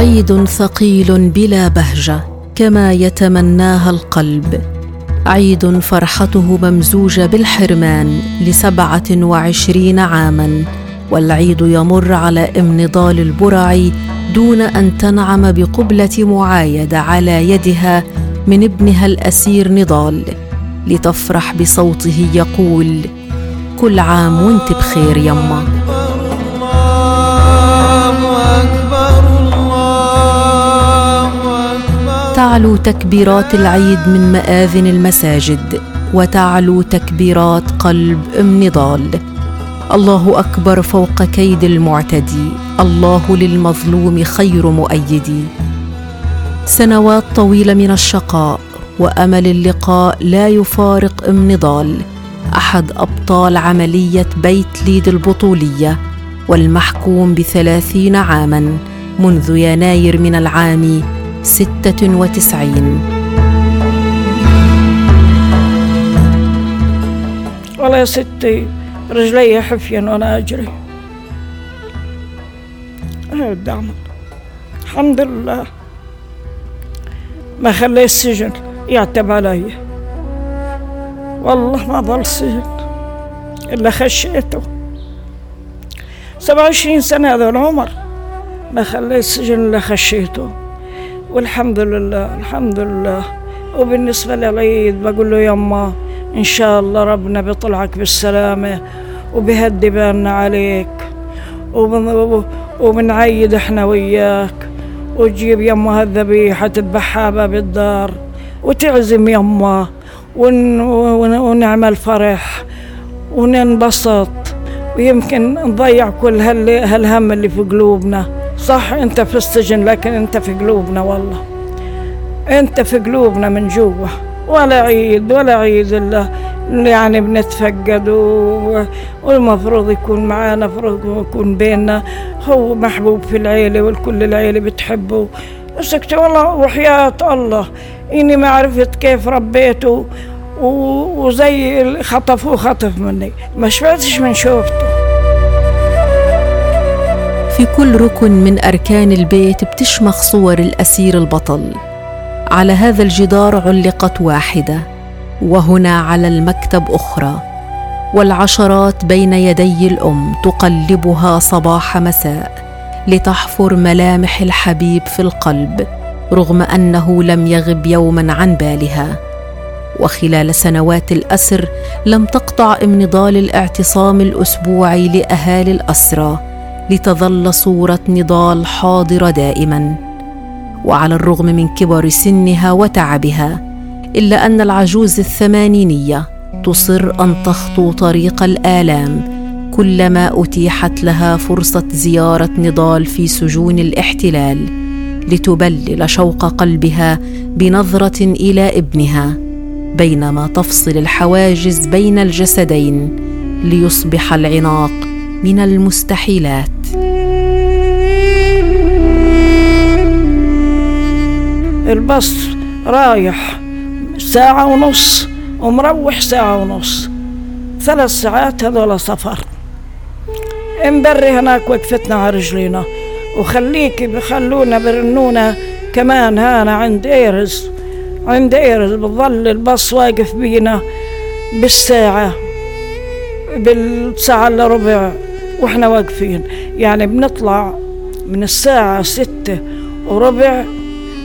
عيد ثقيل بلا بهجة كما يتمناها القلب. عيد فرحته ممزوجه بالحرمان لسبعة وعشرين عاما والعيد يمر على ام نضال البرعي دون أن تنعم بقبلة معايدة على يدها من ابنها الأسير نضال لتفرح بصوته يقول كل عام وانت بخير يما. تعلو تكبيرات العيد من مآذن المساجد وتعلو تكبيرات قلب ام نضال الله أكبر فوق كيد المعتدي الله للمظلوم خير مؤيدي. سنوات طويلة من الشقاء وأمل اللقاء لا يفارق ام نضال أحد أبطال عملية بيت ليد البطولية والمحكوم بثلاثين عاما منذ يناير من العام ستة وتسعين. والله يا ستي رجلي حفيا وأنا أجري. إيه الدعم الحمد لله. ما خلي السجن يعتب علي. والله ما ظل سجن إلا خشيته. سبعة وعشرين سنة هذا العمر. ما خليت السجن إلا خشيته. والحمد لله الحمد لله. وبالنسبة للعيد بقول له يما إن شاء الله ربنا بيطلعك بالسلامة وبيهدي بالنا عليك. وبنعيد إحنا وياك. وتجيب يما هالذبيحة تذبحها باب الدار. وتعزم يما ون ونعمل فرح وننبسط. ويمكن نضيع كل هالهم اللي في قلوبنا. صح انت في السجن لكن انت في قلوبنا والله. انت في قلوبنا من جوا. ولا عيد ولا عيد إلا يعني بنتفقد والمفروض يكون معانا المفروض يكون بيننا. هو محبوب في العيلة والكل العيلة بتحبه. سكت والله وحياة الله. إني ما عرفت كيف ربيته وزي خطفوه خطف مني. ما شبعتش من شوفته. في كل ركن من أركان البيت بتشمخ صور الأسير البطل. على هذا الجدار علقت واحدة وهنا على المكتب أخرى. والعشرات بين يدي الأم تقلبها صباح مساء لتحفر ملامح الحبيب في القلب رغم أنه لم يغب يوما عن بالها. وخلال سنوات الأسر لم تقطع ام نضال الاعتصام الأسبوعي لأهالي الأسرى لتظل صورة نضال حاضرة دائما. وعلى الرغم من كبر سنها وتعبها إلا أن العجوز الثمانينية تصر أن تخطو طريق الآلام كلما أتيحت لها فرصة زيارة نضال في سجون الاحتلال لتبلل شوق قلبها بنظرة إلى ابنها بينما تفصل الحواجز بين الجسدين ليصبح العناق من المستحيلات. الباص رايح ساعة ونص ومروح ساعة ونص. ثلاث ساعات هذول سفر. امبري هناك وقفتنا على رجلينا وخليكي بخلونا برنونا كمان هانا عند إيرز. عند إيرز بظل الباص واقف بينا بالساعة بالساعة إلا ربع وإحنا واقفين. يعني بنطلع من الساعة ستة وربع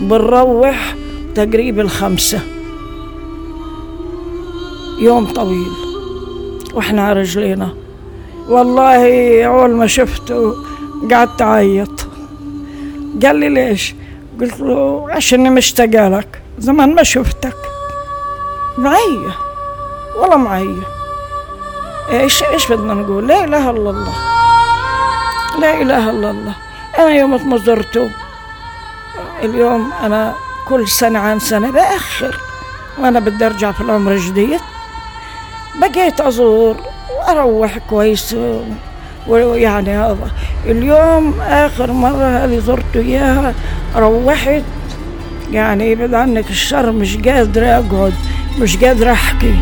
بنروح تقريبا الخمسة. يوم طويل. وإحنا على رجلينا. والله أول ما شفته قعدت أعيط. قال لي ليش؟ قلت له عشان مشتاقة لك. زمان ما شفتك. معي. والله معي. إيش إيش بدنا نقول؟ لا إله إلا الله. لا إله إلا الله. أنا يوم ما زرته اليوم أنا كل سنة عن سنة بأخر وأنا بدي أرجع في العمر جديد. بقيت أزور وأروح كويس ويعني هذا اليوم آخر مرة هذه زرت إياها روحت. يعني يبعد عنك الشر مش قادرة أقعد مش قادرة أحكي.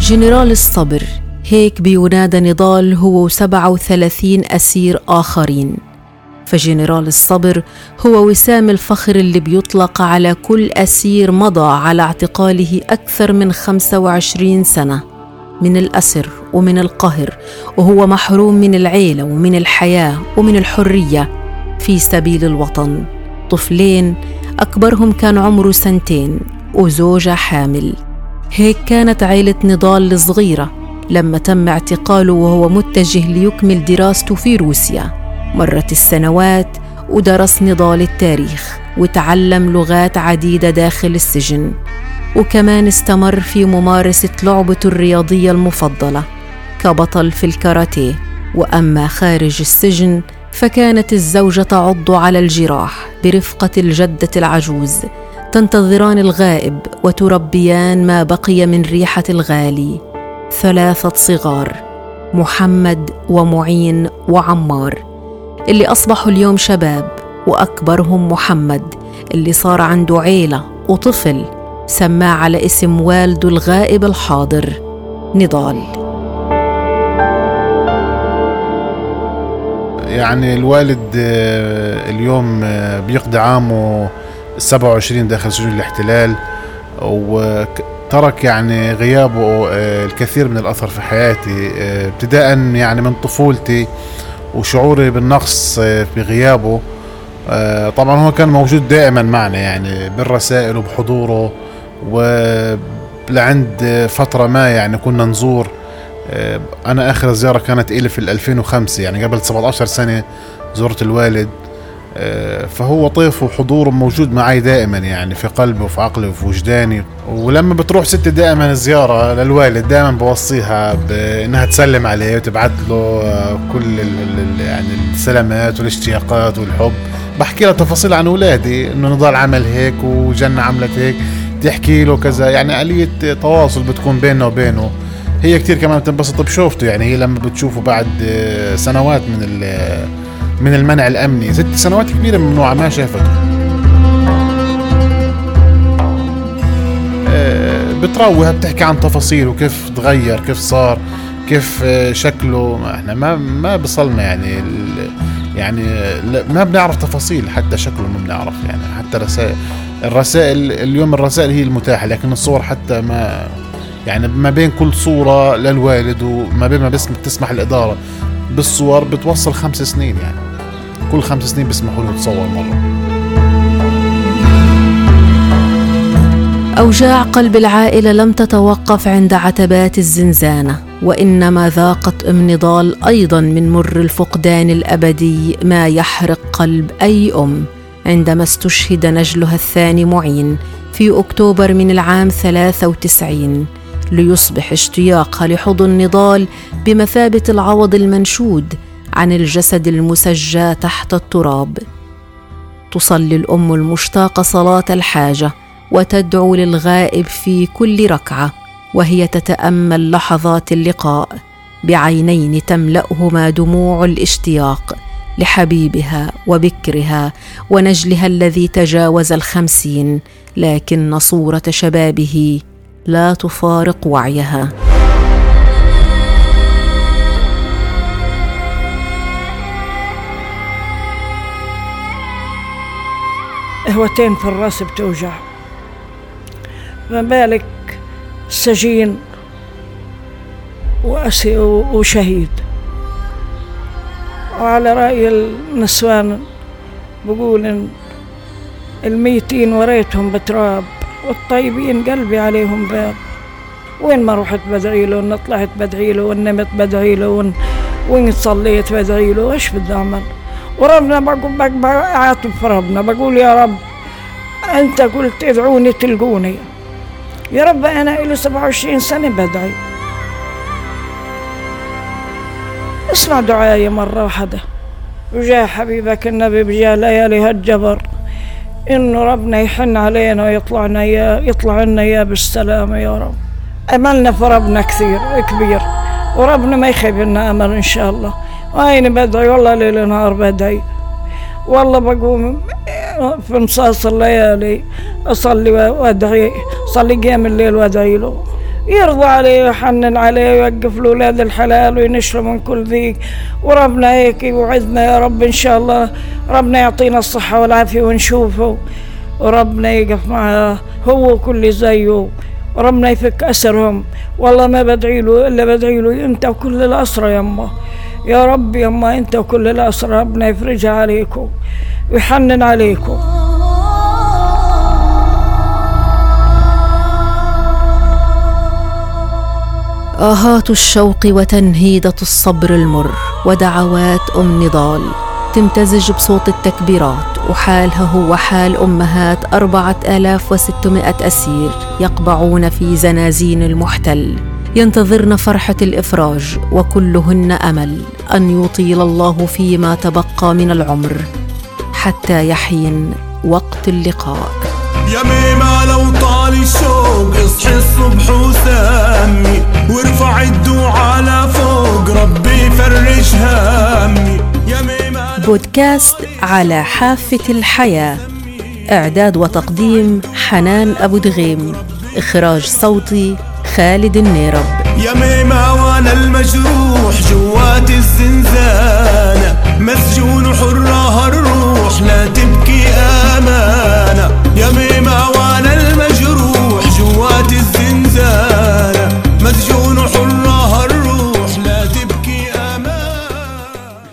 جنرال الصبر هيك بينادى نضال هو وسبعة وثلاثين أسير آخرين. فجنرال الصبر هو وسام الفخر اللي بيطلق على كل أسير مضى على اعتقاله أكثر من 25 سنة. من الأسر ومن القهر وهو محروم من العيلة ومن الحياة ومن الحرية. في سبيل الوطن طفلين أكبرهم كان عمره سنتين وزوجة حامل. هيك كانت عيلة نضال الصغيرة لما تم اعتقاله وهو متجه ليكمل دراسته في روسيا. مرت السنوات ودرس نضال التاريخ وتعلم لغات عديدة داخل السجن وكمان استمر في ممارسة لعبته الرياضية المفضلة كبطل في الكاراتيه. وأما خارج السجن فكانت الزوجة تعض على الجراح برفقة الجدة العجوز تنتظران الغائب وتربيان ما بقي من ريحة الغالي. ثلاثة صغار محمد ومعين وعمار. اللي أصبحوا اليوم شباب وأكبرهم محمد اللي صار عنده عيلة وطفل سماه على اسم والده الغائب الحاضر نضال. يعني الوالد آه، اليوم آه، بيقضي عامه 27 داخل سجون الاحتلال وترك يعني غيابه آه، الكثير من الأثر في حياتي ابتداء يعني من طفولتي وشعوري بالنقص بغيابه. طبعا هو كان موجود دائما معنا يعني بالرسائل وبحضوره ولعند فترة ما يعني كنا نزور. آه، أنا آخر زيارة كانت إلي في 2005 يعني قبل 17 سنة زرت الوالد. آه، فهو طيف وحضوره موجود معي دائما يعني في قلبي وفي عقلي وفي وجداني. ولما بتروح ستي دائما زيارة للوالد دائما بوصيها بإنها تسلم عليه وتبعت له آه، كل يعني السلامات والاشتياقات والحب. بحكي لها تفاصيل عن اولادي إنه نضال عمل هيك وجنة عملت هيك. تحكي له كذا يعني آلية تواصل بتكون بيننا وبينه. هي كتير كمان بتنبسط بشوفته يعني هي لما بتشوفه بعد آه، سنوات من من المنع الأمني. ست سنوات كبيرة ممنوعه ما شافته. آه، بتروها بتحكي عن تفاصيله كيف تغير كيف صار كيف آه، شكله. إحنا ما ما بصلنا يعني يعني ما بنعرف تفاصيل حتى شكله ما بنعرف يعني. حتى رسائل الرسائل اليوم الرسائل هي المتاحة لكن الصور حتى ما يعني ما بين كل صورة للوالد وما بين ما بس تسمح الإدارة. بالصور بتوصل خمس سنين يعني. كل خمس سنين بيسمحوا له يتصور مرة. أوجاع قلب العائلة لم تتوقف عند عتبات الزنزانة وإنما ذاقت ام نضال أيضا من مر الفقدان الأبدي ما يحرق قلب أي أم. عندما استشهد نجلها الثاني معين في أكتوبر من العام 93 ليصبح اشتياقها لحضن نضال بمثابة العوض المنشود عن الجسد المسجى تحت التراب. تصلي الأم المشتاقة صلاة الحاجة وتدعو للغائب في كل ركعة وهي تتأمل لحظات اللقاء بعينين تملأهما دموع الاشتياق لحبيبها وبكرها ونجلها الذي تجاوز الخمسين لكن صورة شبابه لا تفارق وعيها. هوتين في الرأس بتوجع. ما بالك سجين وشهيد. وعلى رأي النسوان بقول إن الميتين وريتهم بتراب والطيبين قلبي عليهم باب. وين ما رحت بدعي له وين طلعت بدعي له وين نمت بدعي له وين وين صليت بدعي له إيش بدي اعمل وربنا في ربنا بقول يا رب أنت قلت ادعوني تلقوني. يا رب أنا إلي 27 سنة بدعي. اسمع دعائي مرة واحدة. وجاء حبيبك النبي بجاء ليالي هالجبر. إنه ربنا يحن علينا ويطلعنا يا يطلع لنا يا بالسلامة يا رب. أملنا في ربنا كثير كبير وربنا ما يخيب لنا أمل إن شاء الله. وين بدعي؟ والله ليل نهار بدعي. والله بقوم في مصاص الليالي أصلي وأدعي أصلي قيام الليل وأدعي له. يرضى عليه ويحنن عليه ويوقف له أولاد الحلال وينشره من كل ذيك. وربنا هيك يوعدنا يا رب إن شاء الله. ربنا يعطينا الصحة والعافية ونشوفه. وربنا يقف معه هو وكل زيه. وربنا يفك أسرهم. والله ما بدعي له إلا بدعي له. أنت وكل الاسرى يما يا رب يما أنت وكل الأسرى ربنا يفرجها عليكم ويحنن عليكم. آهات الشوق وتنهيدة الصبر المر ودعوات أم نضال. تمتزج بصوت التكبيرات وحالها هو حال أمهات أربعة آلاف وستمائة أسير يقبعون في زنازين المحتل. ينتظرن فرحة الإفراج وكلهن أمل أن يطيل الله فيما تبقى من العمر حتى يحين وقت اللقاء. يا ميمة لو طال الشوق اصحي الصبح وسمي وارفع الدعاء لفوق ربي فرج همي. يا ميمة بودكاست على حافة الحياة. إعداد وتقديم حنان أبو دغيم. إخراج صوتي خالد النيرب. يا ميمة وأنا المجروح جوات الزنزانة. مسجون حرها الروح لا تبكي